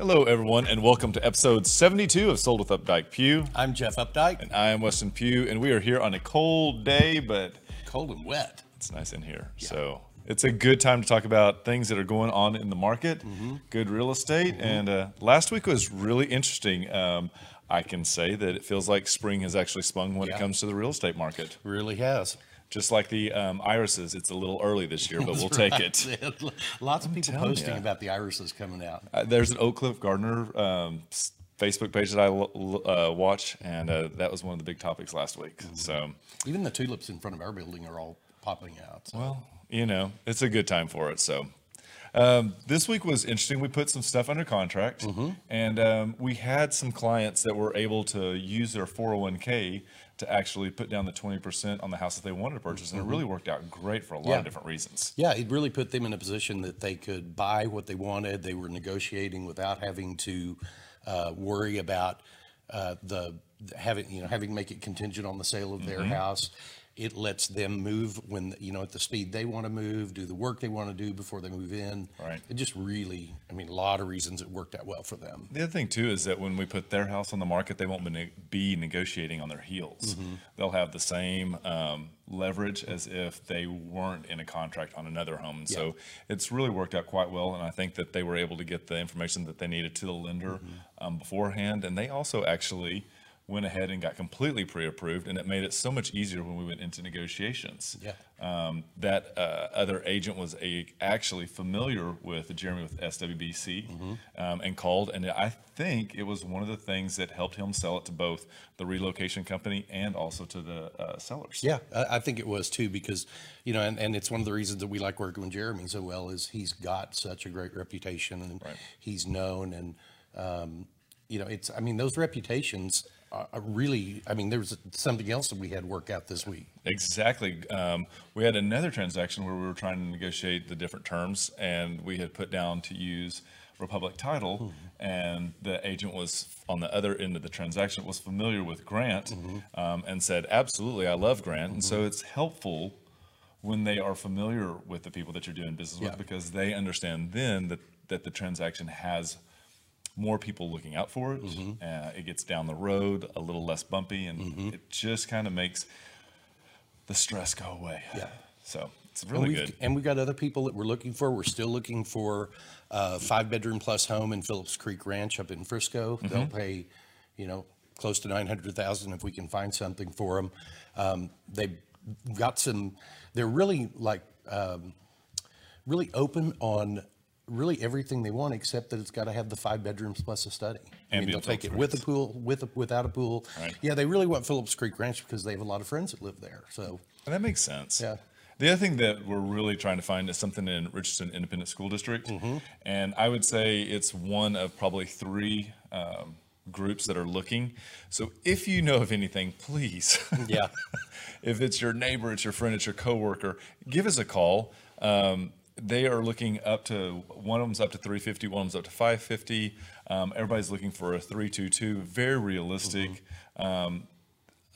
Hello, everyone, and welcome to episode 72 of Sold with Updike Pugh. I'm Jeff Updike. And I am Weston Pugh, and we are here on a cold day, but Cold and wet. it's nice in here. So it's a good time to talk about things that are going on in the market, Mm-hmm. good real estate. And uh, last week was really interesting. Um, I can say that it feels like spring has actually sprung when it comes to the real estate market. Really has. Just like the um, irises, it's a little early this year, but we'll take it. Lots of people posting ya. about the irises coming out. Uh, there's an Oak Cliff Gardener um, Facebook page that I l- l- uh, watch, and uh, that was one of the big topics last week. Mm-hmm. So, Even the tulips in front of our building are all popping out. So. well, you know, it's a good time for it. So, um, this week was interesting. We put some stuff under contract, Mm-hmm. and um, we had some clients that were able to use their 401k to actually put down the 20% on the house that they wanted to purchase, and it really worked out great for a lot Mm-hmm. Yeah. of different reasons. Yeah, it really put them in a position that they could buy what they wanted. They were negotiating without having to uh, worry about uh, the having you know having make it contingent on the sale of their Mm-hmm. house. It lets them move when you know at the speed they want to move, do the work they want to do before they move in. Right. It just really, I mean, a lot of reasons it worked out well for them. The other thing too is that when we put their house on the market, they won't be negotiating on their heels. They'll have the same um, leverage as if they weren't in a contract on another home. And So it's really worked out quite well, and I think that they were able to get the information that they needed to the lender um, beforehand, and they also actually went ahead and got completely pre-approved, and it made it so much easier when we went into negotiations Yeah. um, that uh, other agent was a, actually familiar with Jeremy with SWBC Mm-hmm. um, and called. And I think it was one of the things that helped him sell it to both the relocation company and also to the uh, sellers. Yeah, I, I think it was too because, you know, and, and it's one of the reasons that we like working with Jeremy so well is he's got such a great reputation and Right. he's known and, um, you know, it's I mean those reputations are really I mean there was something else that we had work out this week. Exactly. Um, we had another transaction where we were trying to negotiate the different terms, and we had put down to use Republic Title, and the agent was on the other end of the transaction was familiar with Grant, um, and said, "Absolutely, I love Grant." And so it's helpful when they are familiar with the people that you're doing business with because they understand then that that the transaction has more people looking out for it. Mm-hmm. Uh, it gets down the road a little less bumpy, and it just kind of makes the stress go away. Yeah. So it's really we've, good. and we've got other people that we're looking for. We're still looking for a five bedroom plus home in Phillips Creek Ranch up in Frisco. They'll pay, you know, close to nine hundred thousand if we can find something for them. Um, they've got some. They're really like um, really open on really everything they want except that it's got to have the five bedrooms plus a study. I And mean, they'll take it with a pool, with a, without a pool. Right. Yeah, they really want Phillips Creek Ranch because they have a lot of friends that live there. So And that makes sense. Yeah. The other thing that we're really trying to find is something in Richardson Independent School District. Mm-hmm. And I would say it's one of probably three um, groups that are looking. So if you know of anything, please. Yeah. if it's your neighbor, it's your friend, it's your coworker, give us a call. Um, they are looking up to one of them's up to 350, one of them's up to 550. Um, everybody's looking for a 322, very realistic. Um,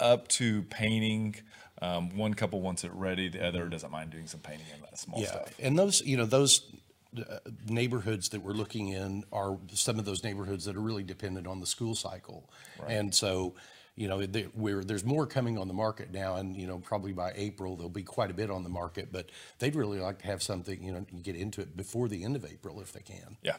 up to painting. Um, one couple wants it ready. The other doesn't mind doing some painting and that small Yeah, stuff. and those, you know, those uh, neighborhoods that we're looking in are some of those neighborhoods that are really dependent on the school cycle. And so, you know, they- there's more coming on the market now, and, you know, probably by April, there'll be quite a bit on the market, but they'd really like to have something, you know, get into it before the end of April if they can. Yeah.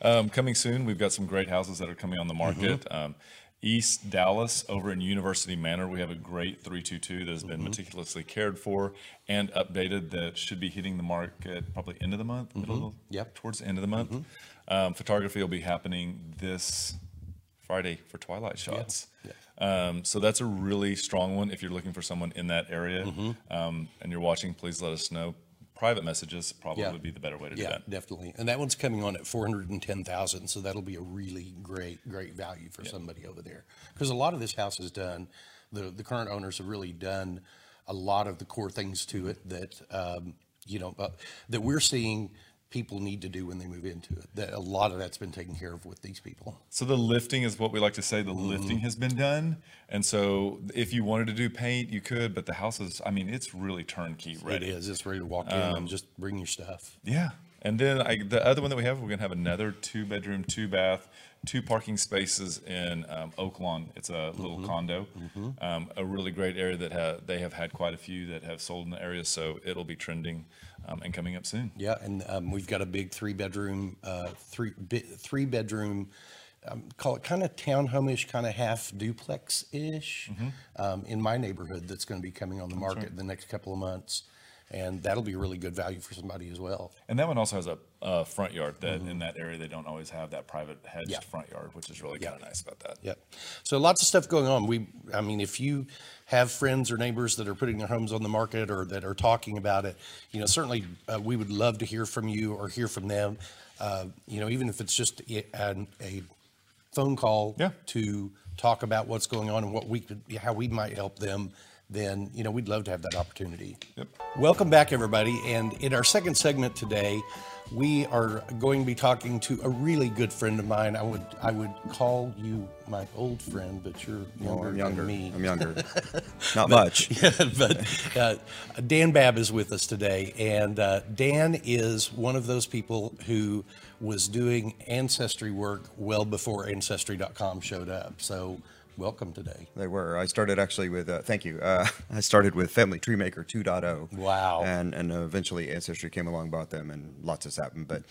Um, coming soon, we've got some great houses that are coming on the market. Um, East Dallas over in University Manor, we have a great 322 that has been meticulously cared for and updated that should be hitting the market probably end of the month, middle Yep. towards the end of the month. Um, photography will be happening this Friday for Twilight Shots. Um, so that's a really strong one. If you're looking for someone in that area um, and you're watching, please let us know. Private messages probably Yeah. would be the better way to do that. Yeah, definitely. And that one's coming on at four hundred and ten thousand, so that'll be a really great, great value for somebody over there. Because a lot of this house is done, the, the current owners have really done a lot of the core things to it that, um, you know, uh, that we're seeing people need to do when they move into it. That a lot of that's been taken care of with these people. So the lifting is what we like to say. The Mm-hmm. lifting has been done, and so if you wanted to do paint, you could. But the house is, I mean, it's really turnkey It ready. is, it's ready to walk in and just bring your stuff. Yeah, And then I, the other one that we have, we're gonna have another two bedroom, two bath, two parking spaces in um, Oak Lawn. It's a little condo, um, a really great area that ha- they have had quite a few that have sold in the area, so it'll be trending um, and coming up soon. Yeah, and um, we've got a big three-bedroom, uh, three, bi- three-bedroom, um, call it kind of townhome-ish, kind of half duplex-ish um, in my neighborhood that's going to be coming on the market in the next couple of months. And that'll be a really good value for somebody as well. And that one also has a, a front yard that in that area they don't always have that private hedged Yeah. front yard, which is really kind of nice about that. Yeah. So lots of stuff going on. We, I mean, if you have friends or neighbors that are putting their homes on the market or that are talking about it, you know, certainly uh, we would love to hear from you or hear from them. Uh, you know, even if it's just a, an- a phone call Yeah. to talk about what's going on and what we could, how we might help them, then, you know, we'd love to have that opportunity. Yep. Welcome back, everybody. And in our second segment today, we are going to be talking to a really good friend of mine. I would I would call you my old friend, but you're younger, I'm younger. than me. I'm younger. Not much. Yeah, but uh, Dan Babb is with us today, and uh, Dan is one of those people who was doing ancestry work well before Ancestry.com showed up. So, welcome today. They were. I started actually with. Uh, thank you. Uh, I started with Family Tree Maker 2.0. Wow. And and eventually Ancestry came along, bought them, and lots has happened. But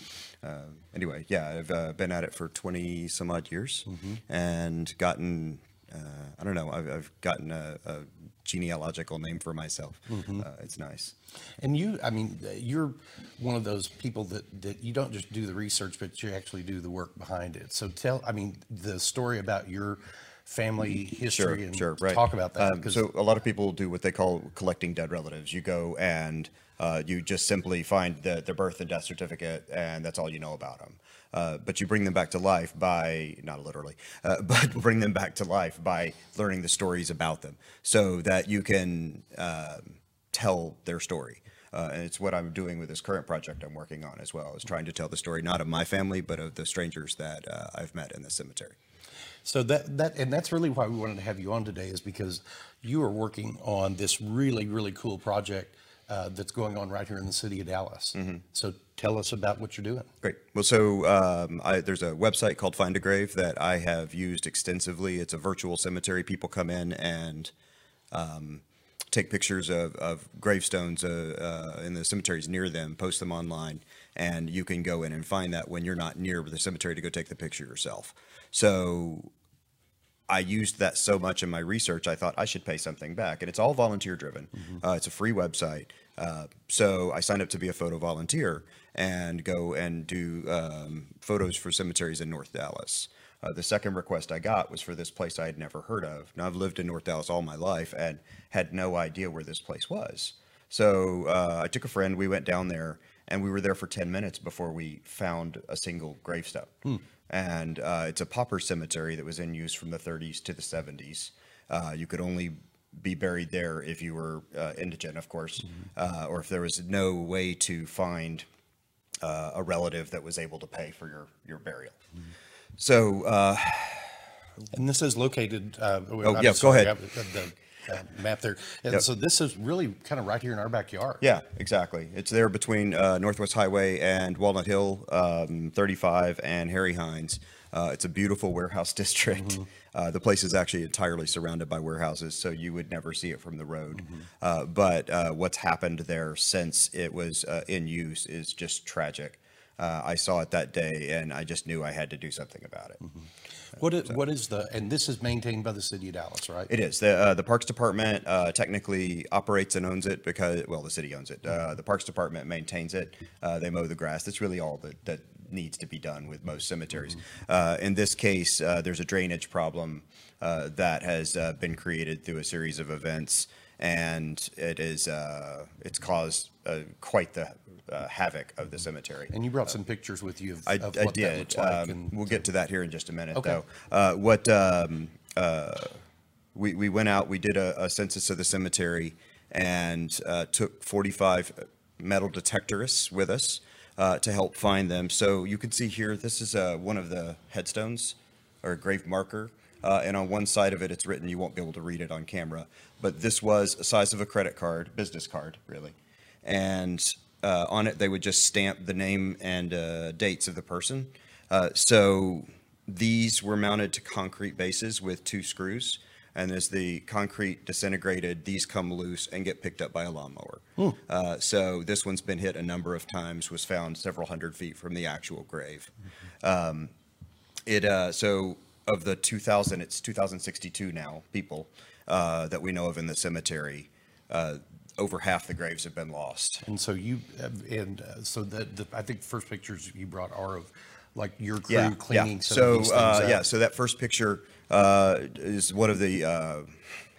uh, anyway, yeah, I've uh, been at it for 20 some odd years, and gotten. Uh, I don't know. I've, I've gotten a, a genealogical name for myself. Uh, it's nice. And you, I mean, you're one of those people that, that you don't just do the research, but you actually do the work behind it. So tell, I mean, the story about your family Sure, history and sure, right. talk about that. Um, so a lot of people do what they call collecting dead relatives. You go and uh, you just simply find the, their birth and death certificate, and that's all you know about them. Uh, but you bring them back to life by not literally, uh, but bring them back to life by learning the stories about them, so that you can um tell their story. Uh, and it's what I'm doing with this current project I'm working on as well, is trying to tell the story not of my family, but of the strangers that uh, I've met in the cemetery. So that that and that's really why we wanted to have you on today is because you are working on this really really cool project uh, that's going on right here in the city of Dallas. So tell us about what you're doing. Great. Well, so um, I, there's a website called Find a Grave that I have used extensively. It's a virtual cemetery. People come in and um, take pictures of, of gravestones uh, uh, in the cemeteries near them, post them online, and you can go in and find that when you're not near the cemetery to go take the picture yourself. So I used that so much in my research, I thought I should pay something back. And it's all volunteer driven. Uh, it's a free website. Uh, so I signed up to be a photo volunteer and go and do um, photos for cemeteries in North Dallas. Uh, the second request I got was for this place I had never heard of. Now, I've lived in North Dallas all my life and had no idea where this place was. So uh, I took a friend, we went down there, and we were there for 10 minutes before we found a single gravestone. And uh, it's a pauper cemetery that was in use from the 30s to the 70s. Uh, you could only be buried there if you were uh, indigent, of course, uh, or if there was no way to find uh, a relative that was able to pay for your, your burial. So uh, And this is located. Uh, Oh, I'm yeah, go ahead. The, uh, map there. And Yep. so this is really kind of right here in our backyard. Yeah, exactly. It's there between uh, Northwest Highway and Walnut Hill, um, 35, and Harry Hines. Uh, it's a beautiful warehouse district. Uh, the place is actually entirely surrounded by warehouses, so you would never see it from the road. Uh, but uh, what's happened there since it was uh, in use is just tragic. Uh, I saw it that day, and I just knew I had to do something about it. What is, what is the, and this is maintained by the city of Dallas, right? It is. The, uh, the Parks Department uh, technically operates and owns it because, well, the city owns it. Uh, the Parks Department maintains it. Uh, they mow the grass. That's really all that, that needs to be done with most cemeteries. Uh, in this case, uh, there's a drainage problem uh, that has uh, been created through a series of events, and it is uh, it's caused uh, quite the uh, havoc of the cemetery. And you brought some pictures with you of, I, of I did. like. Um, we'll get to that here in just a minute, Okay. though. Uh, what um, uh, we we went out, we did a, a census of the cemetery, and uh, took 45 metal detectorists with us uh, to help find them. So you can see here, this is uh, one of the headstones or a grave marker. Uh, and on one side of it, it's written, you won't be able to read it on camera, but this was the size of a credit card, business card, really. And uh, on it, they would just stamp the name and uh, dates of the person. Uh, so these were mounted to concrete bases with two screws. And as the concrete disintegrated, these come loose and get picked up by a lawnmower. Uh, so this one's been hit a number of times, was found several hundred feet from the actual grave. Um, it uh, so of the 2000, it's 2062 now. People uh, that we know of in the cemetery, uh, over half the graves have been lost. And so you, and uh, so the, the, I think the first pictures you brought are of like your crew Yeah, cleaning yeah. some So of these things uh, yeah, so that first picture uh, is one of the uh,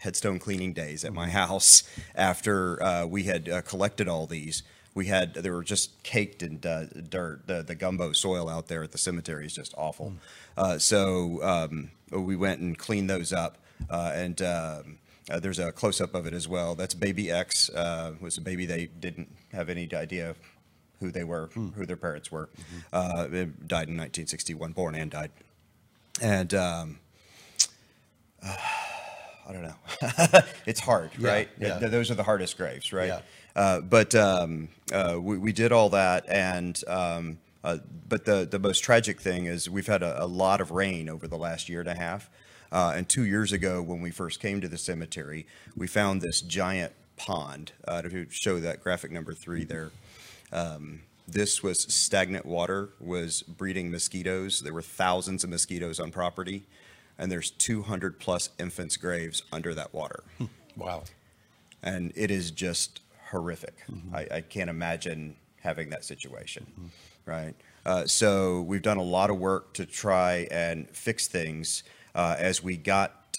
headstone cleaning days at my Mm-hmm. house after uh, we had uh, collected all these. We had they were just caked in uh, dirt. The, the gumbo soil out there at the cemetery is just awful. Mm. Uh, so um, we went and cleaned those up, uh, and um, uh, there's a close up of it as well. That's baby X. Uh, was a baby they didn't have any idea who they were, Hmm. who their parents were. Mm-hmm. Uh, died in 1961, born and died. And um, I don't know. it's hard, Yeah, right? yeah. Th- those are the hardest graves, right? Yeah. Uh, but um, uh, we, we did all that, and um, uh, but the the most tragic thing is we've had a, a lot of rain over the last year and a half. Uh, and two years ago, when we first came to the cemetery, we found this giant pond. Uh, to show that graphic number three there, um, this was stagnant water, was breeding mosquitoes. There were thousands of mosquitoes on property, and there's 200 plus infants' graves under that water Wow. and it is just horrific. I, I can't imagine having that situation, right? Uh, so we've done a lot of work to try and fix things. Uh, as we got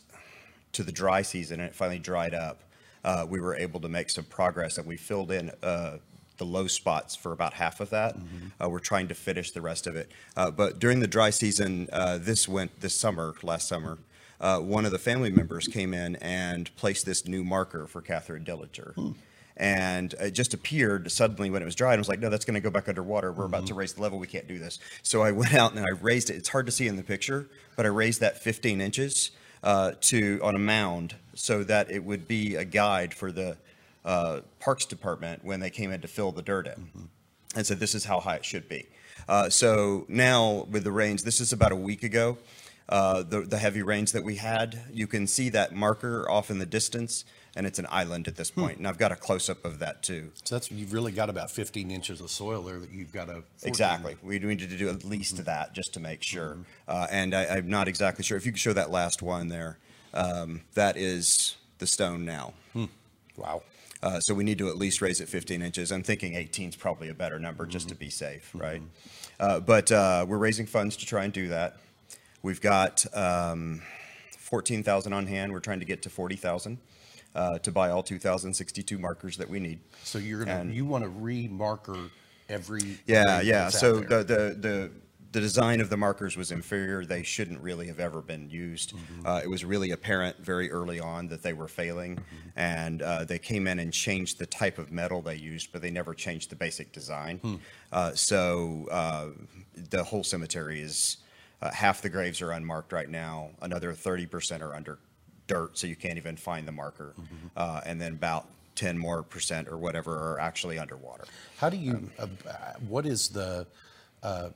to the dry season and it finally dried up, uh, we were able to make some progress and we filled in uh, the low spots for about half of that. Uh, we're trying to finish the rest of it. Uh, but during the dry season, uh, this went this summer, last summer, uh, one of the family members came in and placed this new marker for Catherine Dillinger. And it just appeared suddenly when it was dry. And I was like, no, that's going to go back underwater. We're about to raise the level. We can't do this. So I went out and I raised it. It's hard to see in the picture, but I raised that 15 inches uh, to on a mound so that it would be a guide for the uh, Parks Department when they came in to fill the dirt in and said, this is how high it should be. Uh, so now with the rains, this is about a week ago, uh, the, the heavy rains that we had, you can see that marker off in the distance, and it's an island at this point. And I've got a close up of that too. So that's, you've really got about 15 inches of soil there that you've got to. Exactly. We needed to do at least that just to make sure. Uh, and I, I'm not exactly sure. If you could show that last one there, um, that is the stone now. Wow. Uh, so we need to at least raise it 15 inches. I'm thinking 18 is probably a better number just to be safe, right? Uh, but uh, we're raising funds to try and do that. We've got um, 14,000 on hand. We're trying to get to 40,000 uh, to buy all 2,062 markers that we need. So you're gonna, And- you want to re-marker every. Yeah, yeah. So the, the, the, the design of the markers was inferior. They shouldn't really have ever been used. Uh, it was really apparent very early on that they were failing. And uh, they came in and changed the type of metal they used, but they never changed the basic design. Uh, so uh, the whole cemetery is, uh, half the graves are unmarked right now. Another 30% are under dirt, so you can't even find the marker. Uh, and then about 10 more percent or whatever are actually underwater. How do you, uh, what is the, uh,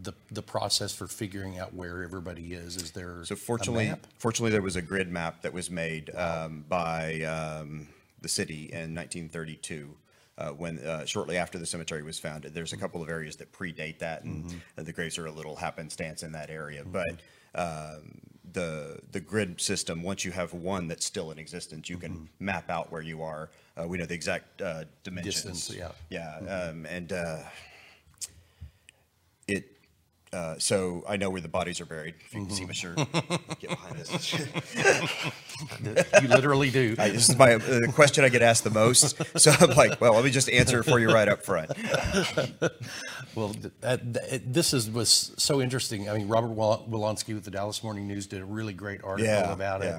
the, the process for figuring out where everybody is? Is there So a fortunately, fortunately, there was a grid map that was made um, by um, the city in 1932. Uh, when uh, shortly after the cemetery was founded, there's a couple of areas that predate that, and, and the graves are a little happenstance in that area. But um, the the grid system, once you have one that's still in existence, you can map out where you are. Uh, we know the exact uh, dimensions. Distance, yeah. Yeah, um, and uh. Uh, so I know where the bodies are buried. If you can see my shirt, get behind this. You literally do. I, this is my uh, the question I get asked the most. So I'm like, well, let me just answer for you right up front. Well, that, that, this is was so interesting. I mean, Robert Wilonsky with the Dallas Morning News did a really great article Yeah, about it.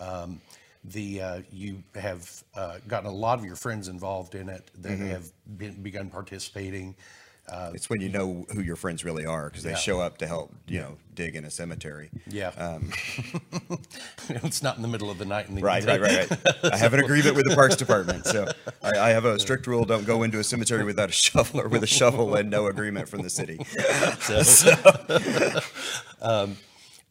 Um, the uh, you have uh, gotten a lot of your friends involved in it that Mm-hmm. have been, begun participating. Uh, it's when you know who your friends really are because they Yeah. show up to help, you know, dig in a cemetery. Yeah. Um, it's not in the middle of the night. and they- Right, right, right, right. I have an agreement with the Parks Department, so I, I have a strict rule: don't go into a cemetery without a shovel or with a shovel and no agreement from the city. Um,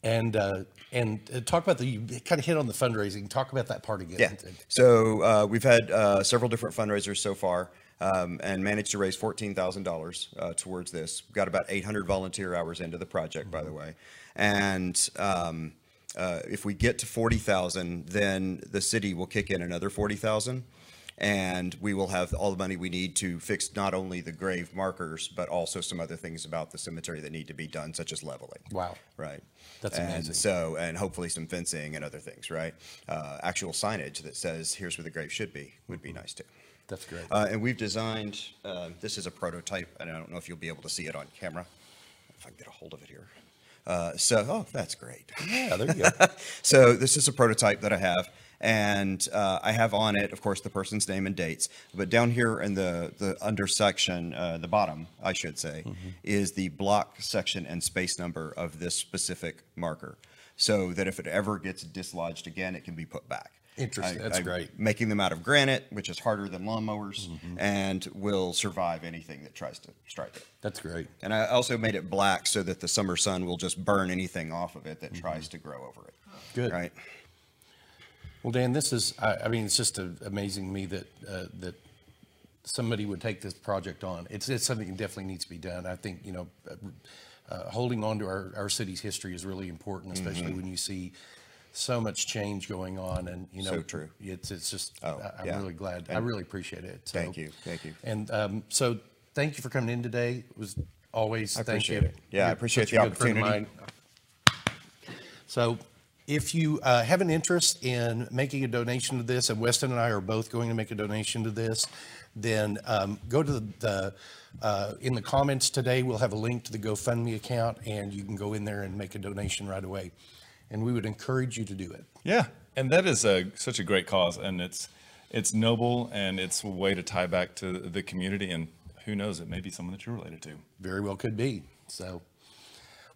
and, uh, and uh, talk about the, you kind of hit on the fundraising. Talk about that part again. Yeah. So uh, we've had uh, several different fundraisers so far. Um, and managed to raise fourteen thousand uh, dollars towards this. We've got about eight hundred volunteer hours into the project, by the way. And um, uh, if we get to forty thousand, then the city will kick in another forty thousand, and we will have all the money we need to fix not only the grave markers but also some other things about the cemetery that need to be done, such as leveling. Wow. Right. That's and amazing. So, and hopefully some fencing and other things, right? Uh, actual signage that says, here's where the grave should be would be nice too. That's great. Uh, and we've designed, uh, this is a prototype, and I don't know if you'll be able to see it on camera. If I can get a hold of it here. Uh, so, oh, that's great. Yeah, there you go. So this is a prototype that I have, and uh, I have on it, of course, the person's name and dates. But down here in the the under section, uh, the bottom, I should say, is the block section and space number of this specific marker, so that if it ever gets dislodged again, it can be put back. Interesting. I- That's I'm great. Making them out of granite, which is harder than lawnmowers, and will survive anything that tries to strike it. That's great. And I also made it black so that the summer sun will just burn anything off of it that tries to grow over it. Good. Right. Well, Dan, this is, I, I mean, it's just uh, amazing to me that, uh, that somebody would take this project on. It's, it's something that definitely needs to be done. I think, you know, uh, uh, holding on to our, our city's history is really important, especially Mm-hmm. when you see so much change going on and, you know. So true. It's, it's just, Oh, I- I'm yeah. really glad. I really appreciate it. So- Thank you, thank you. And, um, so thank you for coming in today. It was always, I thank you. appreciate it. Yeah, I You're appreciate the good friend of opportunity. So if you uh, have an interest in making a donation to this, and Weston and I are both going to make a donation to this, then um, go to the, the, uh, in the comments today, we'll have a link to the GoFundMe account, and you can go in there and make a donation right away. And we would encourage you to do it. Yeah, and that is a such a great cause, and it's it's noble, and it's a way to tie back to the community, and who knows, it may be someone that you're related to. Very well could be. So,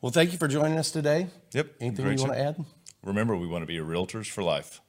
well, thank you for joining us today. Yep, Anything great you want to show. add? Remember, we want to be realtors for life.